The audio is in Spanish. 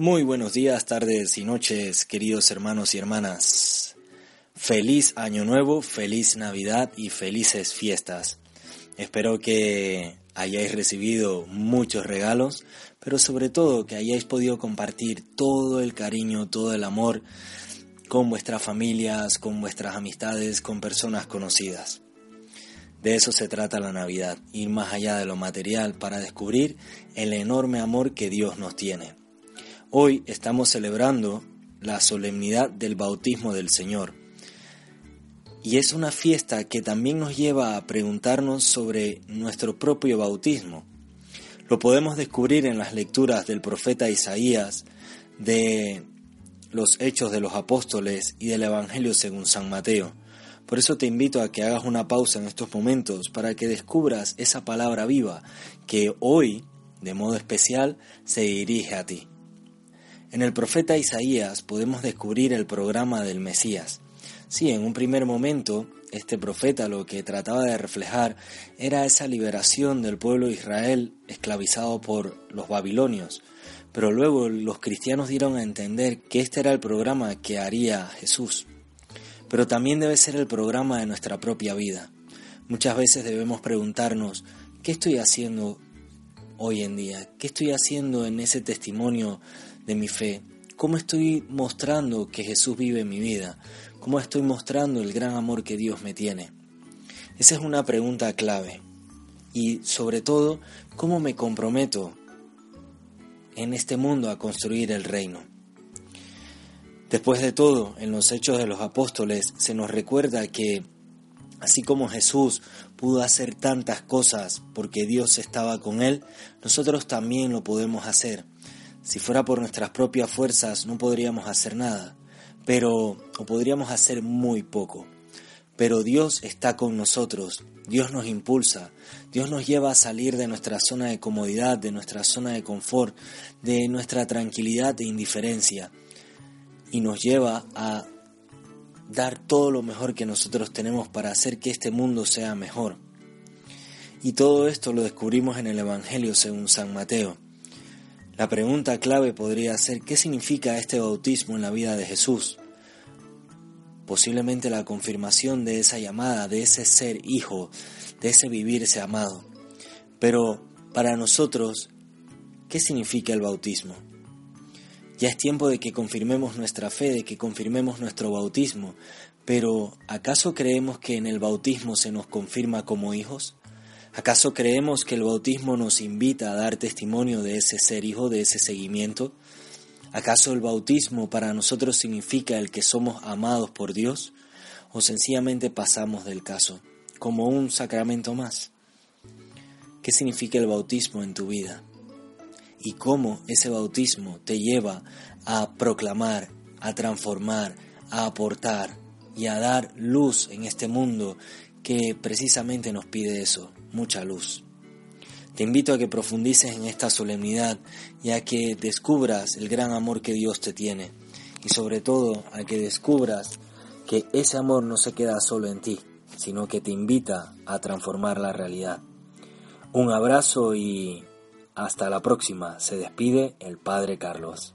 Muy buenos días, tardes y noches, queridos hermanos y hermanas. Feliz Año Nuevo, feliz Navidad y felices fiestas. Espero que hayáis recibido muchos regalos, pero sobre todo que hayáis podido compartir todo el cariño, todo el amor con vuestras familias, con vuestras amistades, con personas conocidas. De eso se trata la Navidad, ir más allá de lo material para descubrir el enorme amor que Dios nos tiene. Hoy estamos celebrando la solemnidad del bautismo del Señor. Y es una fiesta que también nos lleva a preguntarnos sobre nuestro propio bautismo. Lo podemos descubrir en las lecturas del profeta Isaías, de los Hechos de los Apóstoles y del Evangelio según San Mateo. Por eso te invito a que hagas una pausa en estos momentos para que descubras esa palabra viva que hoy, de modo especial, se dirige a ti. En el profeta Isaías podemos descubrir el programa del Mesías. Sí, en un primer momento, este profeta lo que trataba de reflejar era esa liberación del pueblo de Israel esclavizado por los babilonios. Pero luego los cristianos dieron a entender que este era el programa que haría Jesús. Pero también debe ser el programa de nuestra propia vida. Muchas veces debemos preguntarnos, ¿qué estoy haciendo hoy en día? ¿Qué estoy haciendo en ese testimonio de mi fe? ¿Cómo estoy mostrando que Jesús vive en mi vida? ¿Cómo estoy mostrando el gran amor que Dios me tiene? Esa es una pregunta clave. Y sobre todo, ¿cómo me comprometo en este mundo a construir el reino? Después de todo, en los hechos de los apóstoles se nos recuerda que Así como Jesús pudo hacer tantas cosas porque Dios estaba con él, nosotros también lo podemos hacer. Si fuera por nuestras propias fuerzas no podríamos hacer nada, pero o podríamos hacer muy poco. Pero Dios está con nosotros, Dios nos impulsa, Dios nos lleva a salir de nuestra zona de comodidad, de nuestra zona de confort, de nuestra tranquilidad e indiferencia, y nos lleva a dar todo lo mejor que nosotros tenemos para hacer que este mundo sea mejor. Y todo esto lo descubrimos en el Evangelio según San Mateo. La pregunta clave podría ser ¿qué significa este bautismo en la vida de Jesús? Posiblemente la confirmación de esa llamada, de ese ser hijo, de ese vivirse amado. Pero para nosotros, ¿qué significa el bautismo? Ya es tiempo de que confirmemos nuestra fe, de que confirmemos nuestro bautismo, pero ¿acaso creemos que en el bautismo se nos confirma como hijos? ¿Acaso creemos que el bautismo nos invita a dar testimonio de ese ser hijo, de ese seguimiento? ¿Acaso el bautismo para nosotros significa el que somos amados por Dios? ¿O sencillamente pasamos del caso, como un sacramento más? ¿Qué significa el bautismo en tu vida? ¿Y cómo ese bautismo te lleva a proclamar, a transformar, a aportar y a dar luz en este mundo que precisamente nos pide eso, mucha luz. Te invito a que profundices en esta solemnidad y a que descubras el gran amor que Dios te tiene y sobre todo a que descubras que ese amor no se queda solo en ti, sino que te invita a transformar la realidad. Un abrazo y hasta la próxima. Se despide el Padre Carlos.